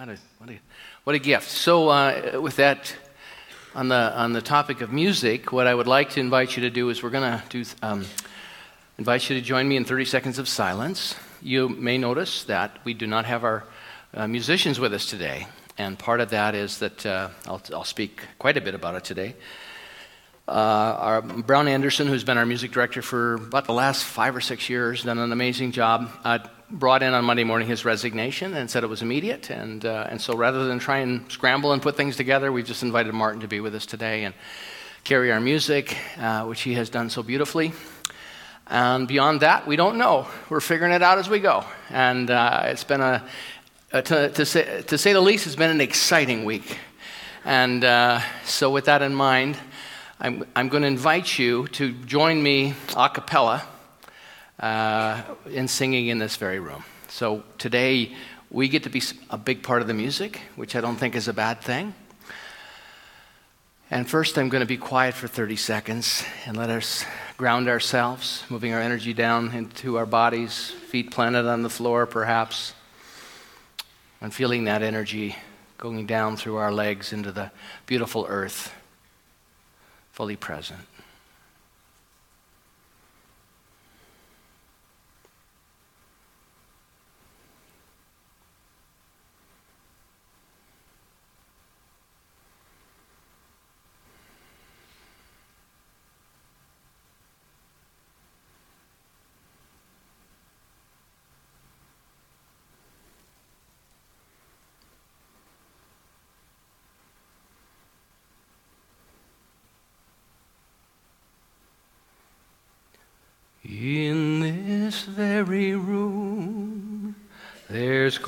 What a, what a, what a gift. So, uh, with that, on the, on the topic of music, what I would like to invite you to do is we're going to do, um, invite you to join me in 30 seconds of silence. You may notice that we do not have our uh, musicians with us today. And part of that is that uh, I'll, I'll speak quite a bit about it today. Uh, our Brown Anderson, who's been our music director for about the last five or six years, done an amazing job. Uh, brought in on Monday morning his resignation and said it was immediate. And, uh, and so rather than try and scramble and put things together, we've just invited Martin to be with us today and carry our music, uh, which he has done so beautifully. And beyond that, we don't know. We're figuring it out as we go. And uh, it's been a, a to, to, say, to say the least, it's been an exciting week. And uh, so, with that in mind, I'm, I'm going to invite you to join me a cappella uh, in singing in this very room. So today we get to be a big part of the music, which I don't think is a bad thing. And first, I'm going to be quiet for 30 seconds and let us ground ourselves, moving our energy down into our bodies, feet planted on the floor, perhaps, and feeling that energy going down through our legs into the beautiful earth, fully present. In this very room, there's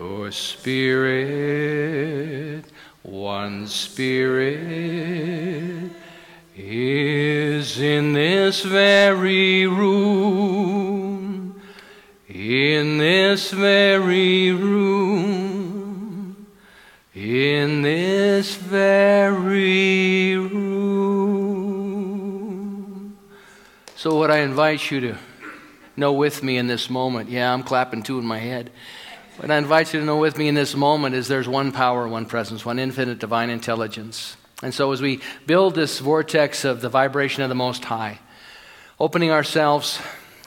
For Spirit, one Spirit, is in this very room, in this very room, in this very room. So, what I invite you to know with me in this moment, yeah, I'm clapping too in my head. What I invite you to know with me in this moment is there's one power, one presence, one infinite divine intelligence. And so, as we build this vortex of the vibration of the Most High, opening ourselves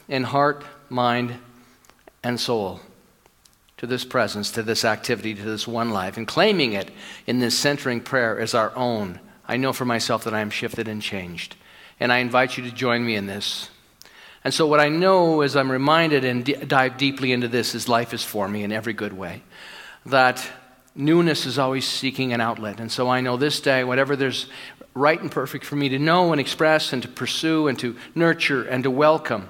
in heart, mind, and soul to this presence, to this activity, to this one life, and claiming it in this centering prayer as our own, I know for myself that I am shifted and changed and I invite you to join me in this. And so, what I know as I'm reminded and d- dive deeply into this is life is for me in every good way. That newness is always seeking an outlet. And so, I know this day, whatever there's right and perfect for me to know and express and to pursue and to nurture and to welcome,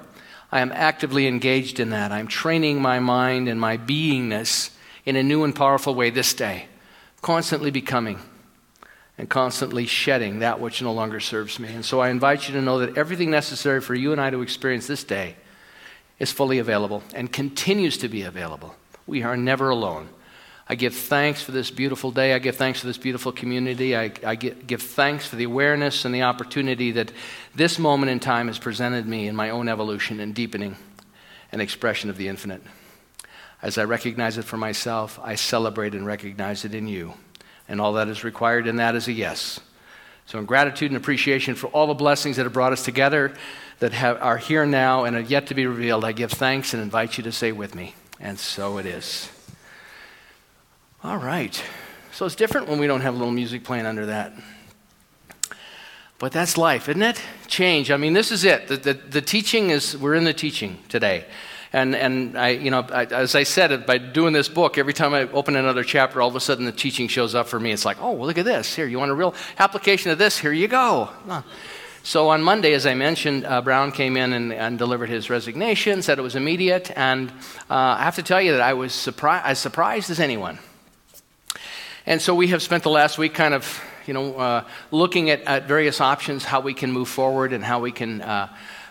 I am actively engaged in that. I'm training my mind and my beingness in a new and powerful way this day, constantly becoming and constantly shedding that which no longer serves me. And so I invite you to know that everything necessary for you and I to experience this day is fully available and continues to be available. We are never alone. I give thanks for this beautiful day. I give thanks for this beautiful community. I, I give, give thanks for the awareness and the opportunity that this moment in time has presented me in my own evolution and deepening and expression of the infinite. As I recognize it for myself, I celebrate and recognize it in you and all that is required in that is a yes. So, in gratitude and appreciation for all the blessings that have brought us together, that have, are here now and are yet to be revealed, I give thanks and invite you to say with me. And so it is. All right. So it's different when we don't have a little music playing under that. But that's life, isn't it? Change. I mean, this is it. The, the, the teaching is, we're in the teaching today. And, and I, you know, I, as I said, by doing this book, every time I open another chapter, all of a sudden the teaching shows up for me. It's like, oh, well, look at this. Here, you want a real application of this? Here you go. So on Monday, as I mentioned, uh, Brown came in and, and, delivered his resignation, said it was immediate. And uh, I have to tell you that I was surprised, as surprised as anyone. And so we have spent the last week kind of, you know, uh, looking at, at, various options, how we can move forward and how we can,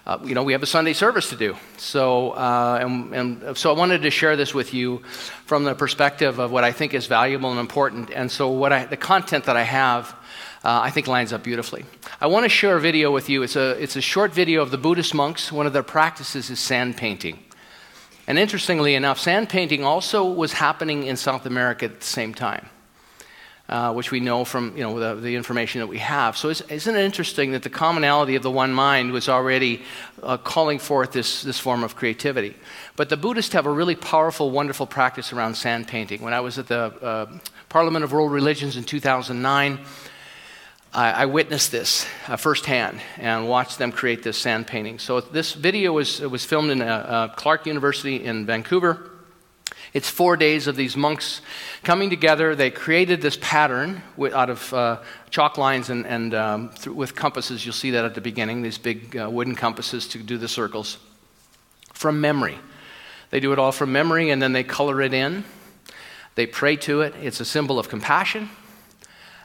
uh, you know, we have a Sunday service to do. So, uh, and, and, so I wanted to share this with you from the perspective of what I think is valuable and important. And so what I, the content that I have, uh, I think lines up beautifully. I want to share a video with you. It's a, it's a short video of the Buddhist monks. One of their practices is sand painting. And interestingly enough, sand painting also was happening in South America at the same time uh, which we know from you know, the, the, information that we have. So isn't it interesting that the commonality of the one mind was already uh, calling forth this, this form of creativity? But the Buddhists have a really powerful, wonderful practice around sand painting. When I was at the uh, Parliament of World Religions in 2009, I, I witnessed this uh, firsthand and watched them create this sand painting. So this video was, was filmed in uh, Clark University in Vancouver. It's four days of these monks coming together. They created this pattern out of uh, chalk lines and, and um, th- with compasses. You'll see that at the beginning, these big uh, wooden compasses to do the circles from memory. They do it all from memory and then they color it in. They pray to it. It's a symbol of compassion.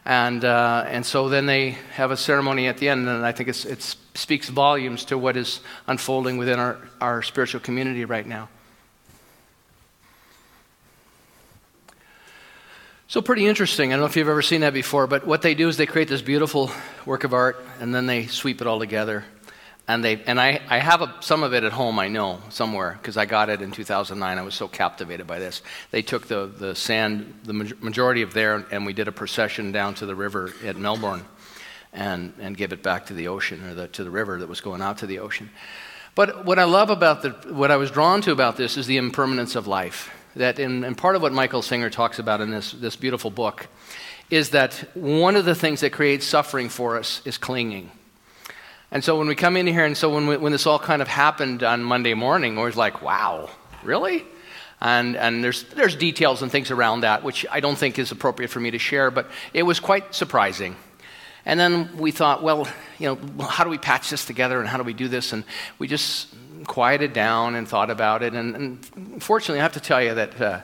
And, uh, and so then they have a ceremony at the end, and I think it speaks volumes to what is unfolding within our, our spiritual community right now. So, pretty interesting. I don't know if you've ever seen that before, but what they do is they create this beautiful work of art and then they sweep it all together. And, they, and I, I have a, some of it at home, I know, somewhere, because I got it in 2009. I was so captivated by this. They took the, the sand, the majority of there, and we did a procession down to the river at Melbourne and, and give it back to the ocean, or the, to the river that was going out to the ocean. But what I love about the, what I was drawn to about this is the impermanence of life that, in, and part of what Michael Singer talks about in this, this beautiful book, is that one of the things that creates suffering for us is clinging. And so when we come in here, and so when, we, when this all kind of happened on Monday morning, we're like, wow, really? And, and there's, there's details and things around that, which I don't think is appropriate for me to share, but it was quite surprising. And then we thought, well, you know, how do we patch this together and how do we do this? And we just quieted down and thought about it. And, and fortunately, I have to tell you that uh,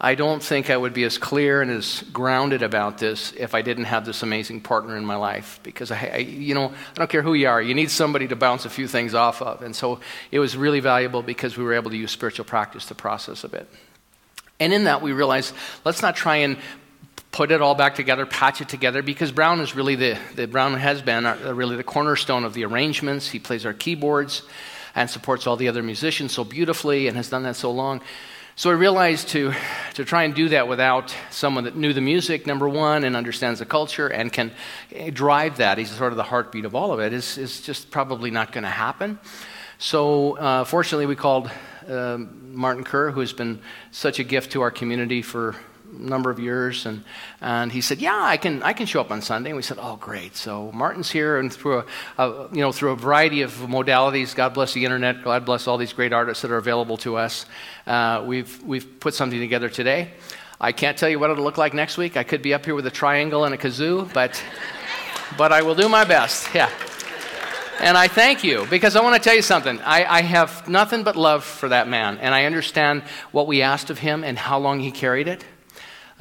I don't think I would be as clear and as grounded about this if I didn't have this amazing partner in my life. Because I, I, you know, I don't care who you are, you need somebody to bounce a few things off of. And so it was really valuable because we were able to use spiritual practice to process a bit. And in that, we realized let's not try and put it all back together, patch it together, because Brown is really the, the Brown has been our, really the cornerstone of the arrangements. He plays our keyboards and supports all the other musicians so beautifully and has done that so long. So I realized to, to try and do that without someone that knew the music, number one, and understands the culture and can drive that, he's sort of the heartbeat of all of it, is, is just probably not going to happen. So uh, fortunately, we called uh, Martin Kerr, who has been such a gift to our community for number of years, and, and he said, "Yeah, I can I can show up on Sunday." And we said, "Oh, great!" So Martin's here, and through a, a, you know through a variety of modalities, God bless the internet, God bless all these great artists that are available to us. Uh, we've we've put something together today. I can't tell you what it'll look like next week. I could be up here with a triangle and a kazoo, but but I will do my best. Yeah. And I thank you because I want to tell you something. I, I, have nothing but love for that man, and I understand what we asked of him and how long he carried it.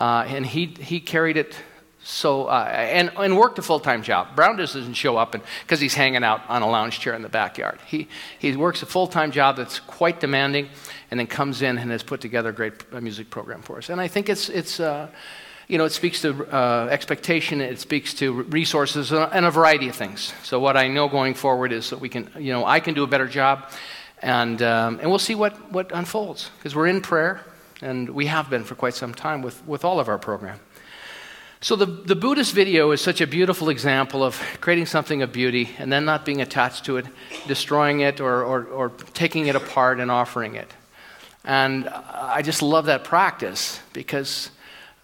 Uh, and he, he carried it so, uh, and, and worked a full time job. Brown just doesn't show up because he's hanging out on a lounge chair in the backyard. He, he works a full time job that's quite demanding and then comes in and has put together a great music program for us. And I think it's, it's uh, you know, it speaks to uh, expectation, it speaks to resources, uh, and a variety of things. So, what I know going forward is that we can, you know, I can do a better job, and, um, and we'll see what, what unfolds because we're in prayer and we have been for quite some time with, with all of our program. So, the, the Buddhist video is such a beautiful example of creating something of beauty and then not being attached to it, destroying it, or, or, or taking it apart and offering it. And I just love that practice because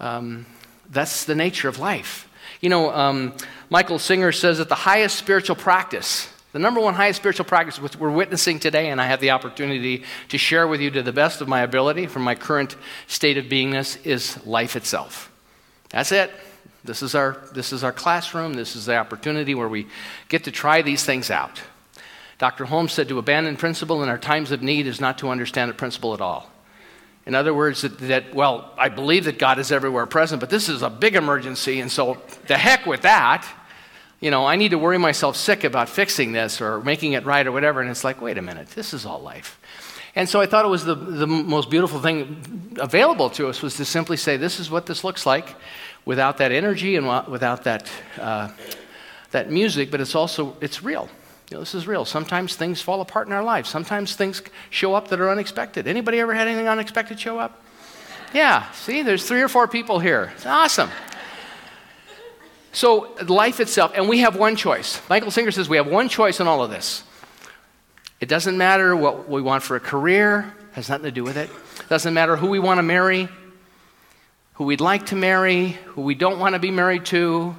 um, that's the nature of life. You know, um, Michael Singer says that the highest spiritual practice the number one highest spiritual practice, which we're witnessing today, and I have the opportunity to share with you to the best of my ability from my current state of beingness, is life itself. That's it. This is our, this is our classroom. This is the opportunity where we get to try these things out. Dr. Holmes said to abandon principle in our times of need is not to understand a principle at all. In other words, that, that, well, I believe that God is everywhere present, but this is a big emergency, and so the heck with that. You know, I need to worry myself sick about fixing this or making it right or whatever. And it's like, wait a minute, this is all life. And so I thought it was the, the most beautiful thing available to us was to simply say, this is what this looks like without that energy and without that, uh, that music, but it's also, it's real. You know, this is real. Sometimes things fall apart in our lives. Sometimes things show up that are unexpected. Anybody ever had anything unexpected show up? Yeah, see, there's three or four people here. It's awesome. So, life itself, and we have one choice. Michael Singer says we have one choice in all of this. It doesn't matter what we want for a career, has nothing to do with it. It doesn't matter who we want to marry, who we'd like to marry, who we don't want to be married to.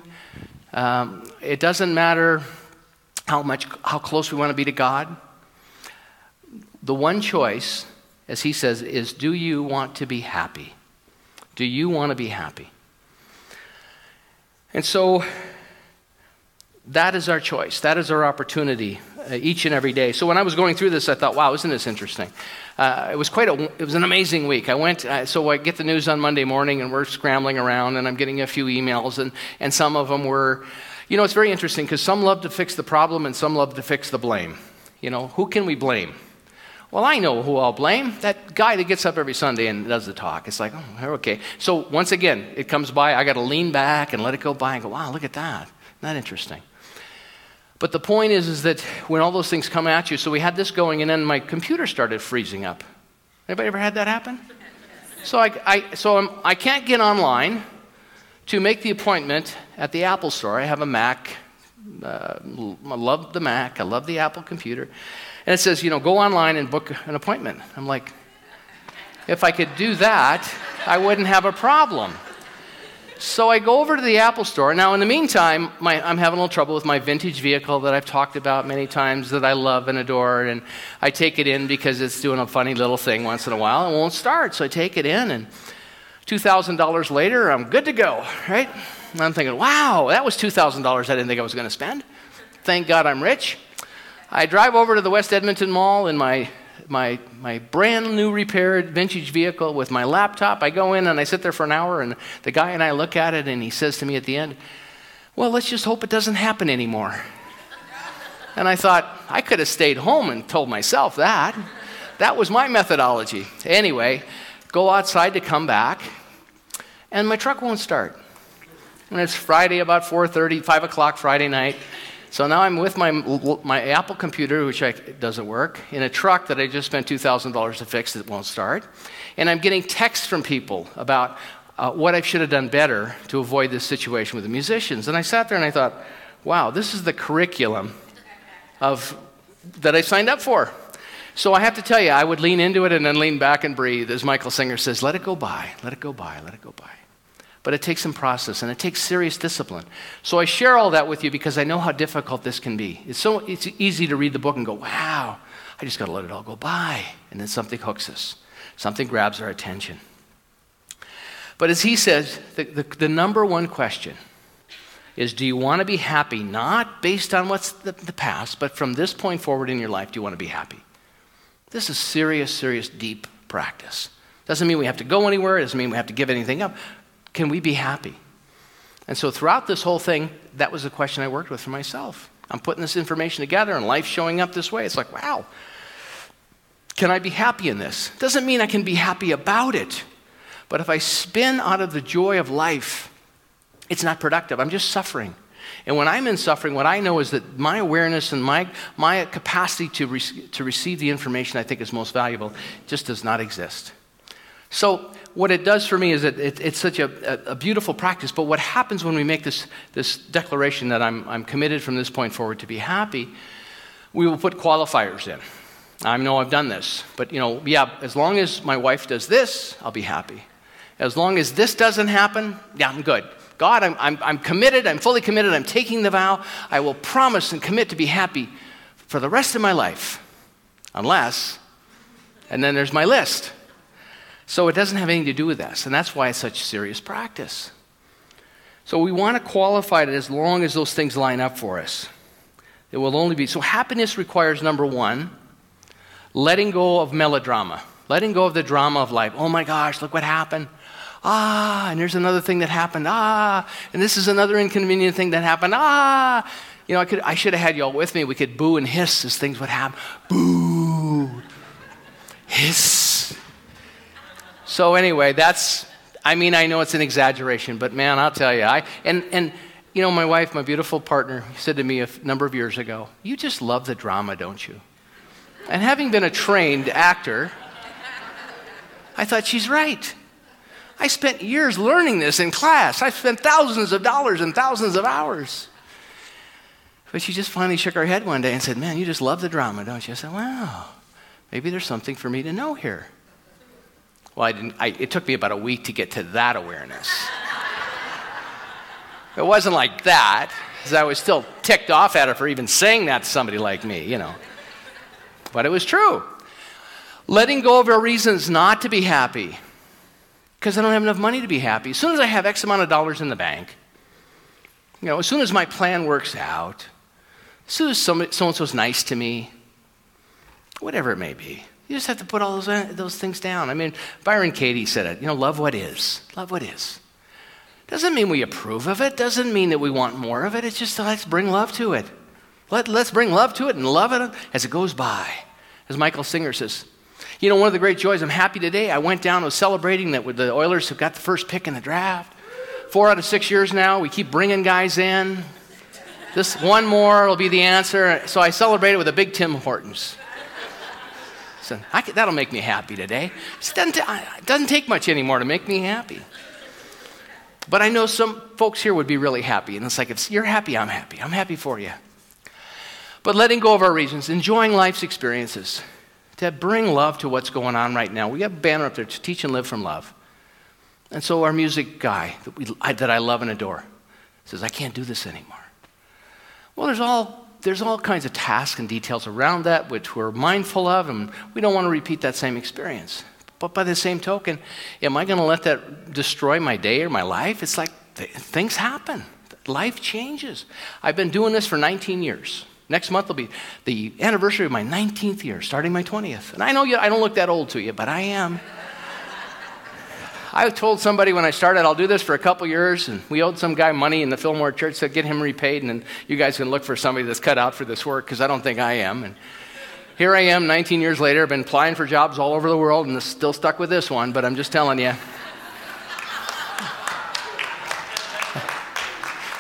Um, it doesn't matter how much how close we want to be to God. The one choice, as he says, is do you want to be happy? Do you want to be happy? And so that is our choice. That is our opportunity uh, each and every day. So when I was going through this, I thought, wow, isn't this interesting? Uh, it was quite a, it was an amazing week. I went, uh, so I get the news on Monday morning and we're scrambling around and I'm getting a few emails and, and some of them were, you know, it's very interesting because some love to fix the problem and some love to fix the blame. You know, who can we blame? Well, I know who I'll blame. That guy that gets up every Sunday and does the talk. It's like, oh, okay. So once again, it comes by. I got to lean back and let it go by and go, wow, look at that. That interesting? But the point is, is that when all those things come at you, so we had this going, and then my computer started freezing up. Anybody ever had that happen? So I, I so I'm, I can not get online to make the appointment at the Apple store. I have a Mac. Uh, I love the Mac. I love the Apple computer. And it says, you know, go online and book an appointment. I'm like, if I could do that, I wouldn't have a problem. So I go over to the Apple store. Now, in the meantime, my, I'm having a little trouble with my vintage vehicle that I've talked about many times that I love and adore. And I take it in because it's doing a funny little thing once in a while and won't start. So I take it in, and $2,000 later, I'm good to go, right? And I'm thinking, wow, that was $2,000 I didn't think I was going to spend. Thank God I'm rich. I drive over to the West Edmonton Mall in my, my, my brand new repaired vintage vehicle with my laptop. I go in and I sit there for an hour, and the guy and I look at it, and he says to me at the end, Well, let's just hope it doesn't happen anymore. And I thought, I could have stayed home and told myself that. That was my methodology. Anyway, go outside to come back, and my truck won't start. And it's Friday about 4.30, 5 o'clock Friday night. So now I'm with my, my Apple computer, which I, doesn't work, in a truck that I just spent $2,000 to fix that won't start. And I'm getting texts from people about uh, what I should have done better to avoid this situation with the musicians. And I sat there and I thought, wow, this is the curriculum of, that I signed up for. So I have to tell you, I would lean into it and then lean back and breathe. As Michael Singer says, let it go by, let it go by, let it go by. But it takes some process and it takes serious discipline. So I share all that with you because I know how difficult this can be. It's so it's easy to read the book and go, wow, I just got to let it all go by. And then something hooks us, something grabs our attention. But as he says, the, the, the number one question is do you want to be happy, not based on what's the, the past, but from this point forward in your life, do you want to be happy? This is serious, serious, deep practice. Doesn't mean we have to go anywhere, it doesn't mean we have to give anything up. Can we be happy? And so throughout this whole thing, that was the question I worked with for myself. I'm putting this information together and life showing up this way. It's like, wow, can I be happy in this? Doesn't mean I can be happy about it. But if I spin out of the joy of life, it's not productive. I'm just suffering. And when I'm in suffering, what I know is that my awareness and my, my capacity to, re- to receive the information I think is most valuable just does not exist. So what it does for me is that it, it's such a, a, beautiful practice. But what happens when we make this, this declaration that I'm, I'm committed from this point forward to be happy, we will put qualifiers in. I know I've done this, but you know, yeah, as long as my wife does this, I'll be happy. As long as this doesn't happen, yeah, I'm good. God, I'm, I'm, I'm committed, I'm fully committed, I'm taking the vow. I will promise and commit to be happy for the rest of my life. Unless, and then there's my list. So it doesn't have anything to do with us, and that's why it's such serious practice. So we want to qualify it as long as those things line up for us. It will only be so happiness requires number one, letting go of melodrama. letting go of the drama of life. Oh my gosh, look what happened. Ah, and there's another thing that happened. Ah, and this is another inconvenient thing that happened. Ah, you know, I, could, I should have had y'all with me. We could boo and hiss as things would happen. Boo, hiss. So anyway, that's. I mean, I know it's an exaggeration, but man, I'll tell you, I and and you know, my wife, my beautiful partner, said to me a number of years ago, "You just love the drama, don't you?" And having been a trained actor, I thought she's right. I spent years learning this in class. I spent thousands of dollars and thousands of hours. But she just finally shook her head one day and said, Man, you just love the drama, don't you? I said, Wow, maybe there's something for me to know here. Well, I didn't, I, it took me about a week to get to that awareness. it wasn't like that, because I was still ticked off at her for even saying that to somebody like me, you know. But it was true. Letting go of our reasons not to be happy, because I don't have enough money to be happy. As soon as I have X amount of dollars in the bank, you know, as soon as my plan works out, as soon as so and so's nice to me, whatever it may be, you just have to put all those, uh, those things down. I mean, Byron Katie said it, you know, love what is. Love what is. Doesn't mean we approve of it, doesn't mean that we want more of it. It's just let's bring love to it. Let, let's bring love to it and love it as it goes by. As Michael Singer says, you know, one of the great joys, I'm happy today. I went down, and was celebrating that with the Oilers have got the first pick in the draft. Four out of six years now, we keep bringing guys in. This one more will be the answer. So I celebrated with a big Tim Hortons. So can, that'll make me happy today. It doesn't, it doesn't take much anymore to make me happy. But I know some folks here would be really happy. And it's like, if you're happy, I'm happy. I'm happy for you. But letting go of our reasons, enjoying life's experiences, to bring love to what's going on right now. We have a banner up there to teach and live from love. And so our music guy that, we, I, that I love and adore says, I can't do this anymore. Well, there's all, there's all kinds of tasks and details around that which we're mindful of, and we don't want to repeat that same experience. But by the same token, am I going to let that destroy my day or my life? It's like th- things happen, life changes. I've been doing this for 19 years. Next month will be the anniversary of my 19th year, starting my 20th. And I know you, I don't look that old to you, but I am. I told somebody when I started, I'll do this for a couple years, and we owed some guy money in the Fillmore Church, to get him repaid, and then you guys can look for somebody that's cut out for this work, because I don't think I am. And here I am, 19 years later, I've been applying for jobs all over the world, and still stuck with this one, but I'm just telling you.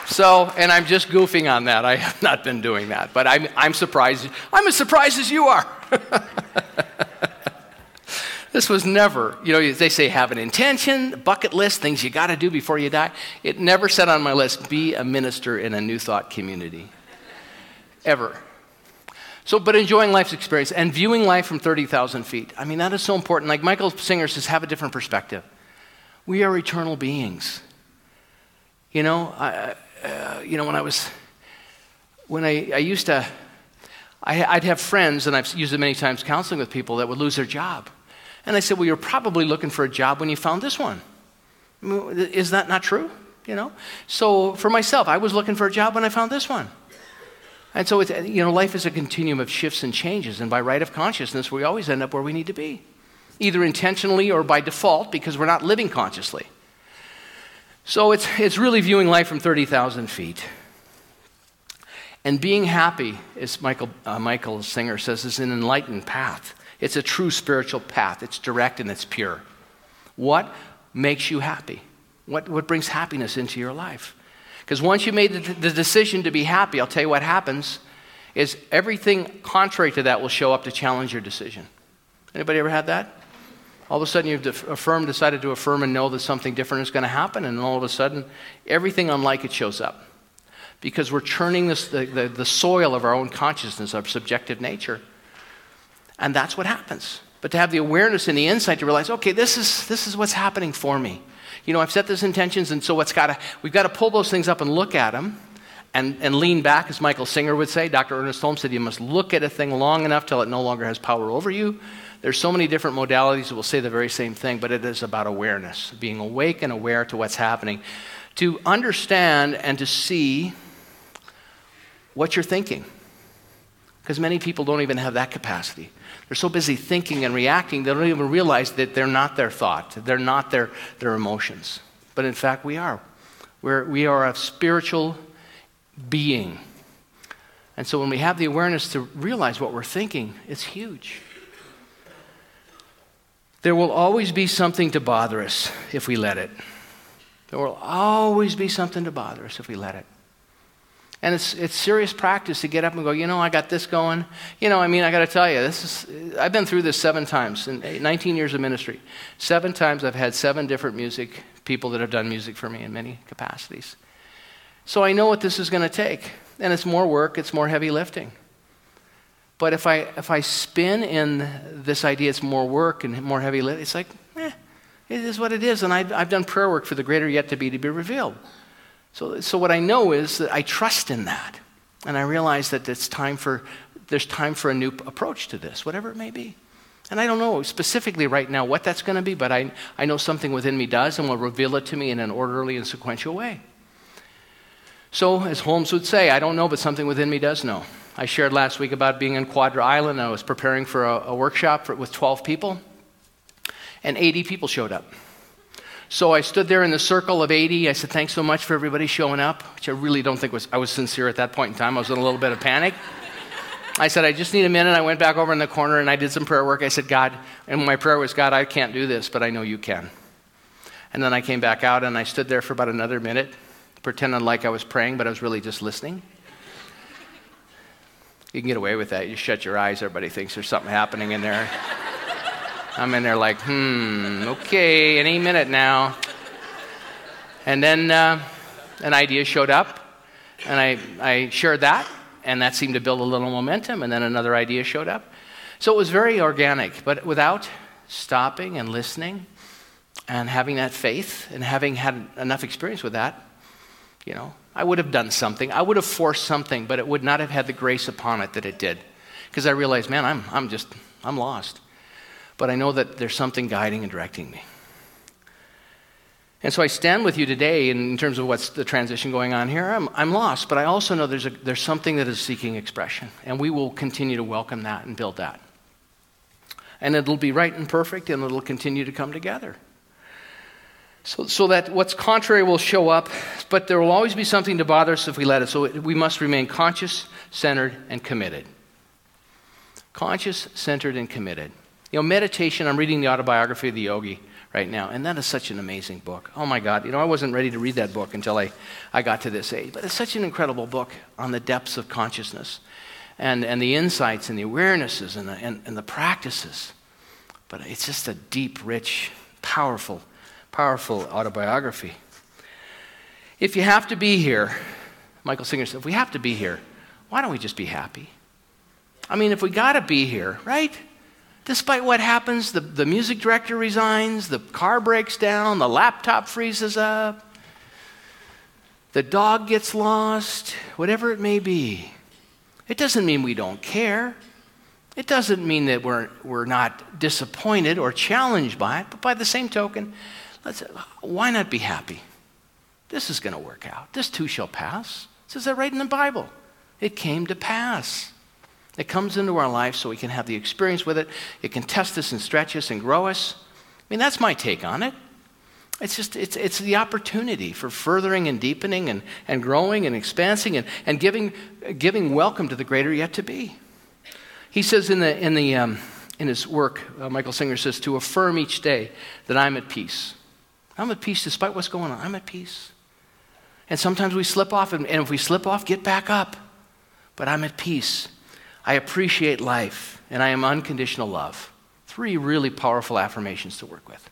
So, and I'm just goofing on that. I have not been doing that, but I'm, I'm surprised. I'm as surprised as you are. This was never, you know, they say have an intention, bucket list, things you got to do before you die. It never said on my list, be a minister in a New Thought community. Ever. So, but enjoying life's experience and viewing life from 30,000 feet. I mean, that is so important. Like Michael Singer says, have a different perspective. We are eternal beings. You know, I, uh, you know, when I was, when I, I used to, I, I'd have friends, and I've used it many times counseling with people that would lose their job. And I said, Well, you're probably looking for a job when you found this one. Is that not true? You know? So for myself, I was looking for a job when I found this one. And so, it's, you know, life is a continuum of shifts and changes. And by right of consciousness, we always end up where we need to be, either intentionally or by default because we're not living consciously. So it's, it's really viewing life from 30,000 feet. And being happy, as Michael, uh, Michael Singer says, is an enlightened path. It's a true spiritual path. It's direct and it's pure. What makes you happy? What, what brings happiness into your life? Because once you made the, the decision to be happy, I'll tell you what happens is everything contrary to that will show up to challenge your decision. Anybody ever had that? All of a sudden you've affirmed, decided to affirm and know that something different is going to happen, and all of a sudden everything unlike it shows up. Because we're churning this, the, the, the soil of our own consciousness, our subjective nature. And that's what happens. But to have the awareness and the insight to realize, okay, this is, this is what's happening for me. You know, I've set these intentions, and so what's got to, we've got to pull those things up and look at them and, and lean back, as Michael Singer would say. Dr. Ernest Holmes said, you must look at a thing long enough till it no longer has power over you. There's so many different modalities that will say the very same thing, but it is about awareness, being awake and aware to what's happening, to understand and to see what you're thinking. Because many people don't even have that capacity. They're so busy thinking and reacting, they don't even realize that they're not their thought, they're not their, their emotions. But in fact, we are. We're, we are a spiritual being. And so when we have the awareness to realize what we're thinking, it's huge. There will always be something to bother us if we let it. There will always be something to bother us if we let it. And it's, it's serious practice to get up and go, you know, I got this going. You know, I mean, I got to tell you, this is, I've been through this seven times in 19 years of ministry. Seven times I've had seven different music people that have done music for me in many capacities. So I know what this is going to take. And it's more work, it's more heavy lifting. But if I, if I spin in this idea it's more work and more heavy lifting, it's like, eh, it is what it is. And I've, I've done prayer work for the greater yet to be to be revealed. So, so what I know is that I trust in that. And I realize that it's time for, there's time for a new approach to this, whatever it may be. And I don't know specifically right now what that's going to be, but I, I know something within me does and will reveal it to me in an orderly and sequential way. So, as Holmes would say, I don't know, but something within me does know. I shared last week about being in Quadra Island. I was preparing for a, a workshop for, with 12 people, and 80 people showed up. So I stood there in the circle of 80. I said, Thanks so much for everybody showing up, which I really don't think was, I was sincere at that point in time. I was in a little bit of panic. I said, I just need a minute. I went back over in the corner and I did some prayer work. I said, God, and my prayer was, God, I can't do this, but I know you can. And then I came back out and I stood there for about another minute, pretending like I was praying, but I was really just listening. You can get away with that. You shut your eyes, everybody thinks there's something happening in there. I'm in there like, hmm, okay, any minute now. And then uh, an idea showed up, and I, I shared that, and that seemed to build a little momentum, and then another idea showed up. So it was very organic, but without stopping and listening and having that faith and having had enough experience with that, you know, I would have done something. I would have forced something, but it would not have had the grace upon it that it did. Because I realized, man, I'm, I'm just, I'm lost but I know that there's something guiding and directing me. And so I stand with you today in terms of what's the transition going on here. I'm, I'm lost, but I also know there's, a, there's something that is seeking expression, and we will continue to welcome that and build that. And it'll be right and perfect, and it'll continue to come together. So, so that what's contrary will show up, but there will always be something to bother us if we let it. So we must remain conscious, centered, and committed. Conscious, centered, and committed. You know, meditation, I'm reading the autobiography of the yogi right now, and that is such an amazing book. Oh my God, you know, I wasn't ready to read that book until I, I got to this age, but it's such an incredible book on the depths of consciousness and, and the insights and the awarenesses and the, and, and the practices. But it's just a deep, rich, powerful, powerful autobiography. If you have to be here, Michael Singer said, if we have to be here, why don't we just be happy? I mean, if we got to be here, right? Despite what happens, the, the music director resigns, the car breaks down, the laptop freezes up, the dog gets lost, whatever it may be. It doesn't mean we don't care. It doesn't mean that we're, we're not disappointed or challenged by it, but by the same token, let's, why not be happy? This is going to work out. This too shall pass. It says that right in the Bible. It came to pass. It comes into our life so we can have the experience with it. It can test us and stretch us and grow us. I mean, that's my take on it. It's just, it's, it's the opportunity for furthering and deepening and, and growing and expanding and, and giving, giving welcome to the greater yet to be. He says in, the, in, the, um, in his work, uh, Michael Singer says, to affirm each day that I'm at peace. I'm at peace despite what's going on. I'm at peace. And sometimes we slip off, and, and if we slip off, get back up. But I'm at peace I appreciate life, and I am unconditional love. Three really powerful affirmations to work with.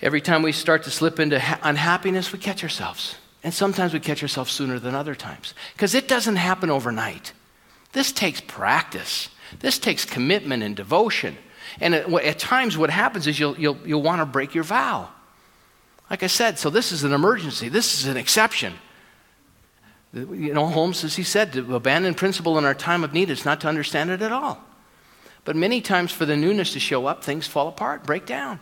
Every time we start to slip into ha- unhappiness, we catch ourselves. And sometimes we catch ourselves sooner than other times. Because it doesn't happen overnight. This takes practice, this takes commitment and devotion. And at, at times, what happens is you'll, you'll, you'll want to break your vow. Like I said, so this is an emergency, this is an exception. You know, Holmes, as he said, to abandon principle in our time of need is not to understand it at all. But many times, for the newness to show up, things fall apart, break down.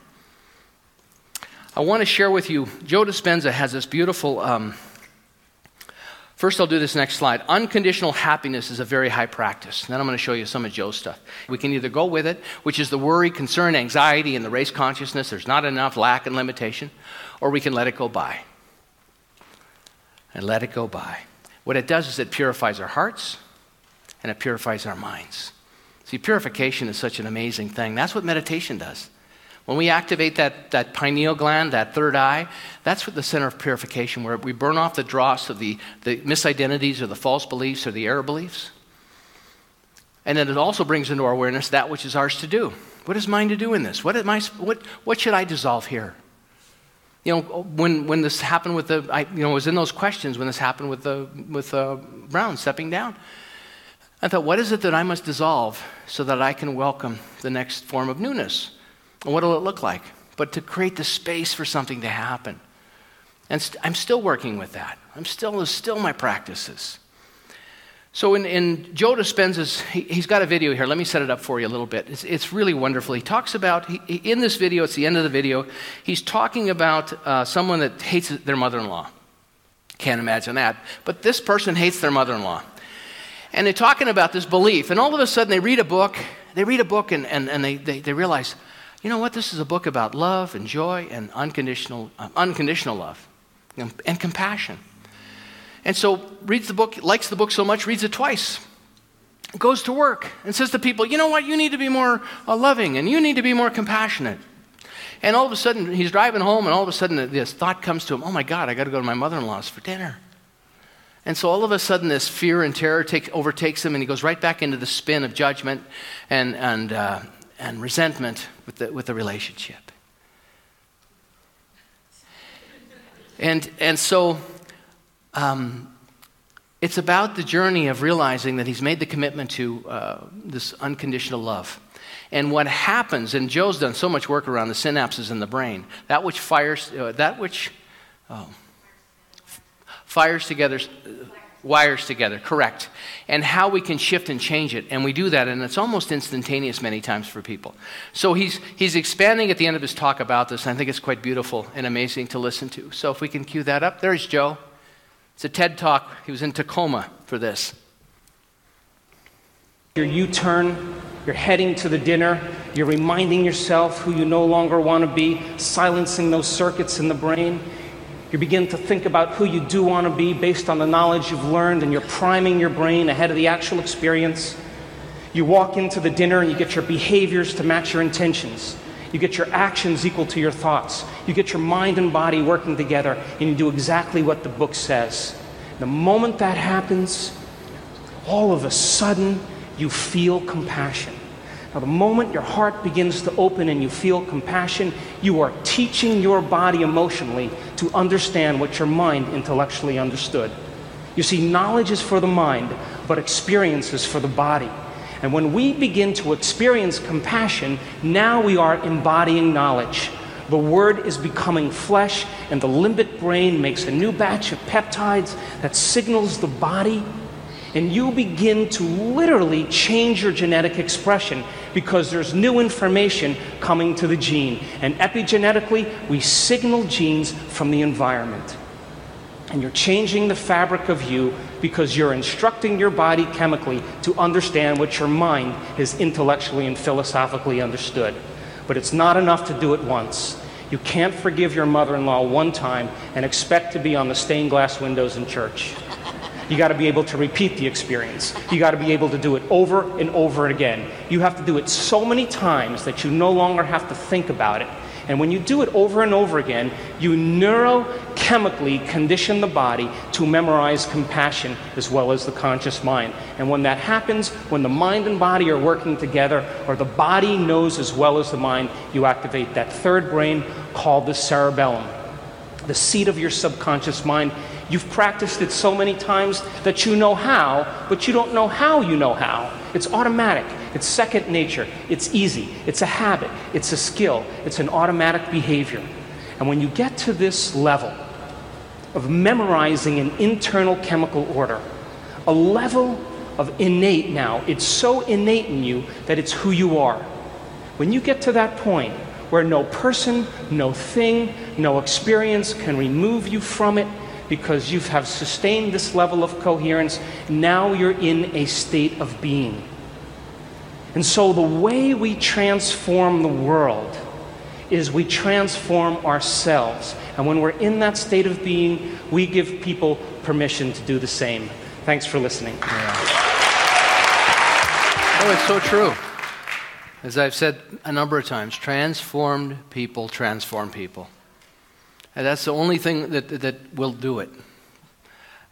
I want to share with you, Joe Dispenza has this beautiful um, First, I'll do this next slide. Unconditional happiness is a very high practice. Then I'm going to show you some of Joe's stuff. We can either go with it, which is the worry, concern, anxiety, and the race consciousness, there's not enough, lack, and limitation, or we can let it go by. And let it go by. What it does is it purifies our hearts and it purifies our minds. See, purification is such an amazing thing. That's what meditation does. When we activate that, that pineal gland, that third eye, that's what the center of purification, where we burn off the dross of the, the misidentities or the false beliefs or the error beliefs. And then it also brings into our awareness that which is ours to do. What is mine to do in this? What, am I, what, what should I dissolve here? You know, when, when this happened with the, I you know, was in those questions when this happened with, the, with uh, Brown stepping down. I thought, what is it that I must dissolve so that I can welcome the next form of newness? And what will it look like? But to create the space for something to happen. And i st- I'm still working with that. I'm still, still my practices. So in, in Joe Dispenza's, he, has got a video here. Let me set it up for you a little bit. It's, it's really wonderful. He talks about, he, in this video, it's the end of the video, he's talking about uh, someone that hates their mother-in-law. Can't imagine that. But this person hates their mother-in-law. And they're talking about this belief. And all of a sudden they read a book. They read a book and, and, and they, they, they realize, you know what? This is a book about love and joy and unconditional, uh, unconditional love and, and compassion. And so reads the book, likes the book so much, reads it twice. Goes to work and says to people, you know what? You need to be more uh, loving and you need to be more compassionate. And all of a sudden, he's driving home, and all of a sudden, this thought comes to him oh my God, I got to go to my mother in law's for dinner. And so all of a sudden, this fear and terror take, overtakes him, and he goes right back into the spin of judgment and, and, uh, and resentment with the, with the relationship. And, and so um, it's about the journey of realizing that he's made the commitment to uh, this unconditional love. And what happens, and Joe's done so much work around the synapses in the brain, that which fires, uh, that which oh, fires together wires together, correct. And how we can shift and change it. And we do that, and it's almost instantaneous many times for people. So he's, he's expanding at the end of his talk about this, I think it's quite beautiful and amazing to listen to. So if we can cue that up, there's Joe. It's a TED talk. He was in Tacoma for this. Your U turn, you're heading to the dinner, you're reminding yourself who you no longer want to be, silencing those circuits in the brain. You begin to think about who you do want to be based on the knowledge you've learned, and you're priming your brain ahead of the actual experience. You walk into the dinner and you get your behaviors to match your intentions. You get your actions equal to your thoughts. You get your mind and body working together, and you do exactly what the book says. The moment that happens, all of a sudden, you feel compassion. Now, the moment your heart begins to open and you feel compassion, you are teaching your body emotionally to understand what your mind intellectually understood. You see, knowledge is for the mind, but experience is for the body. And when we begin to experience compassion, now we are embodying knowledge. The word is becoming flesh, and the limbic brain makes a new batch of peptides that signals the body and you begin to literally change your genetic expression because there's new information coming to the gene. And epigenetically, we signal genes from the environment. And you're changing the fabric of you because you're instructing your body chemically to understand what your mind has intellectually and philosophically understood. But it's not enough to do it once. You can't forgive your mother in law one time and expect to be on the stained glass windows in church. You got to be able to repeat the experience. You got to be able to do it over and over again. You have to do it so many times that you no longer have to think about it. And when you do it over and over again, you neurochemically condition the body to memorize compassion as well as the conscious mind. And when that happens, when the mind and body are working together, or the body knows as well as the mind, you activate that third brain called the cerebellum, the seat of your subconscious mind. You've practiced it so many times that you know how, but you don't know how you know how. It's automatic, it's second nature, it's easy, it's a habit, it's a skill, it's an automatic behavior. And when you get to this level of memorizing an internal chemical order, a level of innate now, it's so innate in you that it's who you are. When you get to that point where no person, no thing, no experience can remove you from it, because you have sustained this level of coherence. Now you're in a state of being. And so the way we transform the world is we transform ourselves. And when we're in that state of being, we give people permission to do the same. Thanks for listening. Yeah. Oh, it's so true. As I've said a number of times, transformed people transform people. And that's the only thing that, that will do it.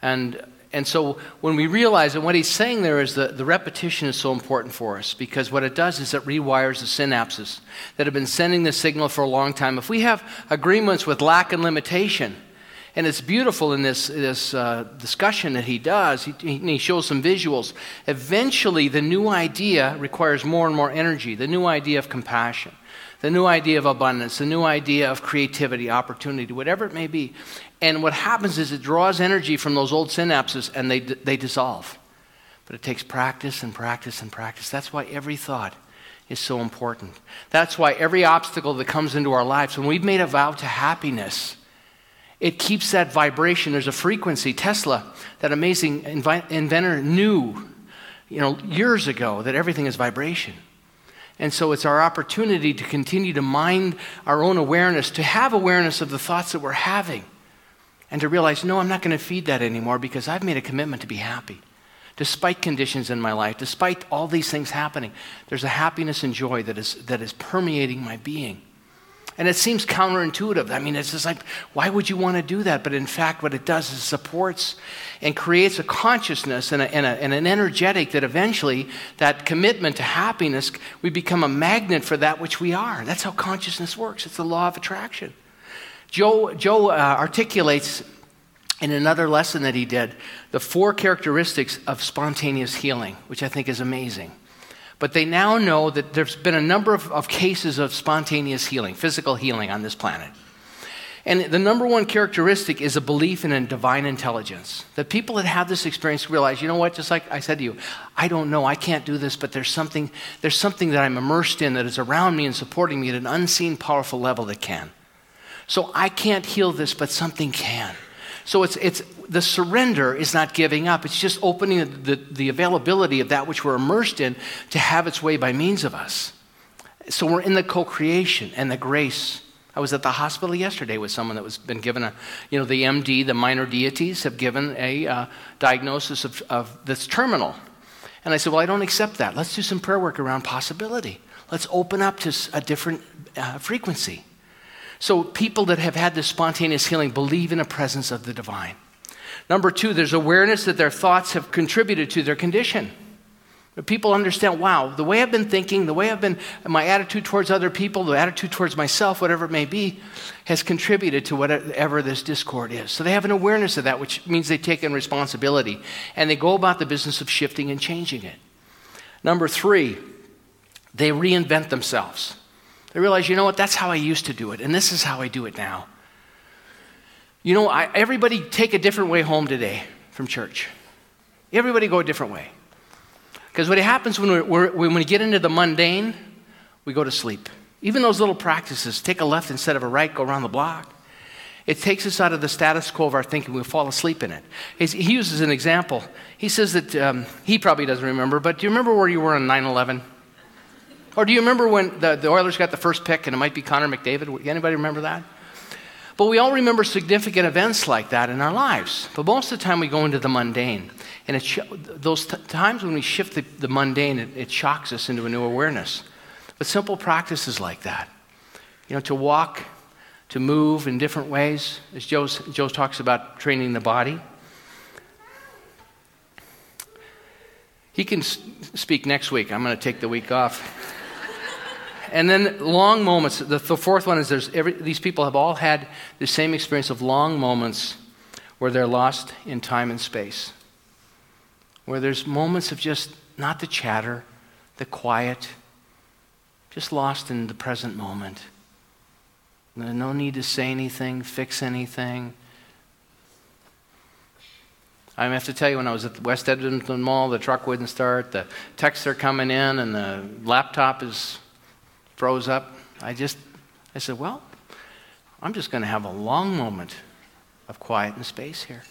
And, and so when we realize, and what he's saying there is that the repetition is so important for us because what it does is it rewires the synapses that have been sending the signal for a long time. If we have agreements with lack and limitation, and it's beautiful in this, this uh, discussion that he does. He, he shows some visuals. Eventually, the new idea requires more and more energy, the new idea of compassion, the new idea of abundance, the new idea of creativity, opportunity, whatever it may be. And what happens is it draws energy from those old synapses and they, they dissolve. But it takes practice and practice and practice. That's why every thought is so important. That's why every obstacle that comes into our lives, when we've made a vow to happiness, it keeps that vibration. There's a frequency. Tesla, that amazing invi- inventor, knew you know, years ago that everything is vibration. And so it's our opportunity to continue to mind our own awareness, to have awareness of the thoughts that we're having, and to realize, no, I'm not going to feed that anymore because I've made a commitment to be happy. Despite conditions in my life, despite all these things happening, there's a happiness and joy that is, that is permeating my being. And it seems counterintuitive. I mean, it's just like, why would you want to do that? But in fact, what it does is supports and creates a consciousness and, a, and, a, and, an energetic that eventually, that commitment to happiness, we become a magnet for that which we are. That's how consciousness works. It's the law of attraction. Joe, Joe uh, articulates in another lesson that he did the four characteristics of spontaneous healing, which I think is amazing. But they now know that there's been a number of, of cases of spontaneous healing, physical healing on this planet. And the number one characteristic is a belief in a divine intelligence. That people that have this experience realize, you know what, just like I said to you, I don't know, I can't do this, but there's something, there's something that I'm immersed in that is around me and supporting me at an unseen, powerful level that can. So I can't heal this, but something can. So it's, it's the surrender is not giving up, it's just opening the, the availability of that which we're immersed in to have its way by means of us. So we're in the co creation and the grace. I was at the hospital yesterday with someone that was been given a, you know, the MD, the minor deities have given a uh, diagnosis of, of that's terminal. And I said, well, I don't accept that. Let's do some prayer work around possibility. Let's open up to a different uh, frequency. So people that have had this spontaneous healing believe in a presence of the divine. Number two, there's awareness that their thoughts have contributed to their condition. People understand, wow, the way I've been thinking, the way I've been, my attitude towards other people, the attitude towards myself, whatever it may be, has contributed to whatever this discord is. So they have an awareness of that, which means they take in responsibility and they go about the business of shifting and changing it. Number three, they reinvent themselves. They realize, you know what, that's how I used to do it, and this is how I do it now. You know, I, everybody take a different way home today from church. Everybody go a different way. Because what happens when, we're, when we get into the mundane, we go to sleep. Even those little practices, take a left instead of a right, go around the block. It takes us out of the status quo of our thinking. We fall asleep in it. He uses an example. He says that um, he probably doesn't remember, but do you remember where you were on 9 11? Or do you remember when the, the Oilers got the first pick and it might be Connor McDavid? Anybody remember that? But we all remember significant events like that in our lives. But most of the time we go into the mundane. And it, those t- times when we shift the, the mundane, it, it shocks us into a new awareness. But simple practices like that, you know, to walk, to move in different ways, as Joe, Joe talks about training the body. He can speak next week. I'm going to take the week off. And then long moments. The, the fourth one is there's every, these people have all had the same experience of long moments where they're lost in time and space. Where there's moments of just not the chatter, the quiet, just lost in the present moment. There's no need to say anything, fix anything. I have to tell you, when I was at the West Edmonton Mall, the truck wouldn't start, the texts are coming in, and the laptop is froze up. I just, I said, well, I'm just going to have a long moment of quiet and space here.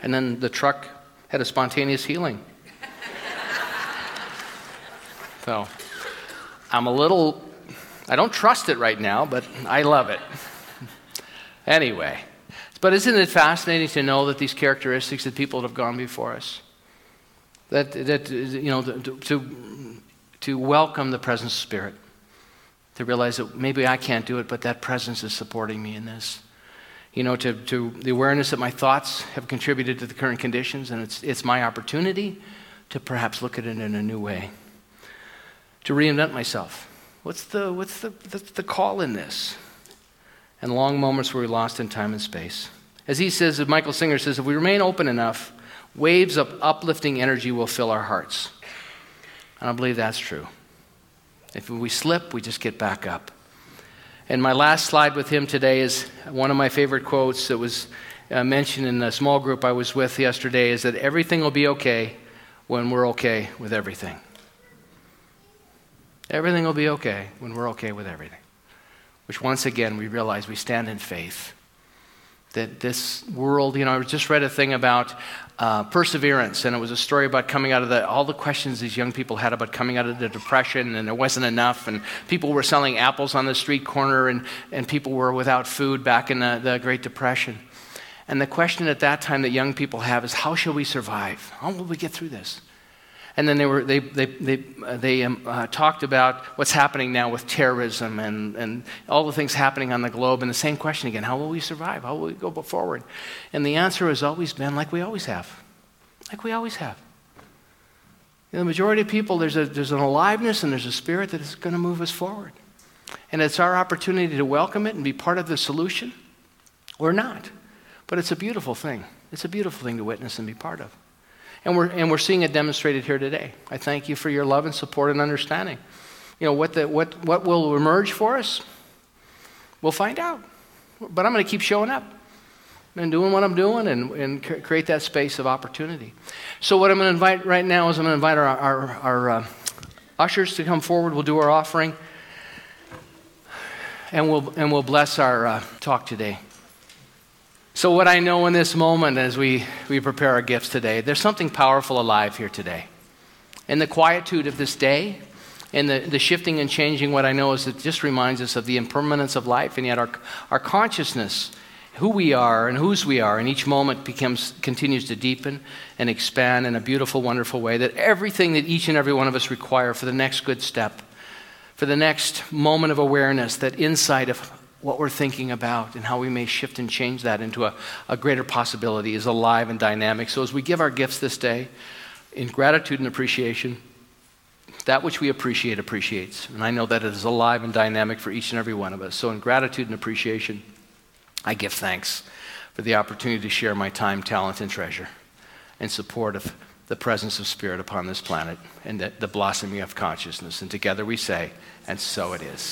And then the truck had a spontaneous healing. so I'm a little, I don't trust it right now, but I love it. anyway, but isn't it fascinating to know that these characteristics that people that have gone before us, that, that you know, to, to, to welcome the presence of Spirit, to realize that maybe I can't do it, but that presence is supporting me in this you know, to, to the awareness that my thoughts have contributed to the current conditions, and it's, it's my opportunity to perhaps look at it in a new way, to reinvent myself. What's the, what's the, the, the call in this? And long moments where we're lost in time and space. As he says, as Michael Singer says, if we remain open enough, waves of uplifting energy will fill our hearts. And I believe that's true. If we slip, we just get back up. And my last slide with him today is one of my favorite quotes that was uh, mentioned in a small group I was with yesterday is that everything will be okay when we're okay with everything. Everything will be okay when we're okay with everything. Which once again we realize we stand in faith that this world, you know, I just read a thing about uh, perseverance, and it was a story about coming out of the, all the questions these young people had about coming out of the depression, and there wasn't enough, and people were selling apples on the street corner, and, and people were without food back in the, the Great Depression. And the question at that time that young people have is how shall we survive? How will we get through this? And then they, were, they, they, they, uh, they um, uh, talked about what's happening now with terrorism and, and all the things happening on the globe. And the same question again how will we survive? How will we go forward? And the answer has always been like we always have. Like we always have. In the majority of people, there's, a, there's an aliveness and there's a spirit that is going to move us forward. And it's our opportunity to welcome it and be part of the solution or not. But it's a beautiful thing. It's a beautiful thing to witness and be part of. And we're, and we're seeing it demonstrated here today. I thank you for your love and support and understanding. You know, what, the, what, what will emerge for us, we'll find out. But I'm going to keep showing up and doing what I'm doing and, and create that space of opportunity. So, what I'm going to invite right now is I'm going to invite our, our, our uh, ushers to come forward. We'll do our offering and we'll, and we'll bless our uh, talk today. So, what I know in this moment as we, we prepare our gifts today, there's something powerful alive here today. In the quietude of this day, in the, the shifting and changing, what I know is it just reminds us of the impermanence of life, and yet our, our consciousness, who we are and whose we are, in each moment becomes, continues to deepen and expand in a beautiful, wonderful way. That everything that each and every one of us require for the next good step, for the next moment of awareness, that insight of what we're thinking about and how we may shift and change that into a, a greater possibility is alive and dynamic. So as we give our gifts this day, in gratitude and appreciation, that which we appreciate appreciates. And I know that it is alive and dynamic for each and every one of us. So in gratitude and appreciation, I give thanks for the opportunity to share my time, talent, and treasure in support of the presence of Spirit upon this planet and the, the blossoming of consciousness. And together we say, and so it is.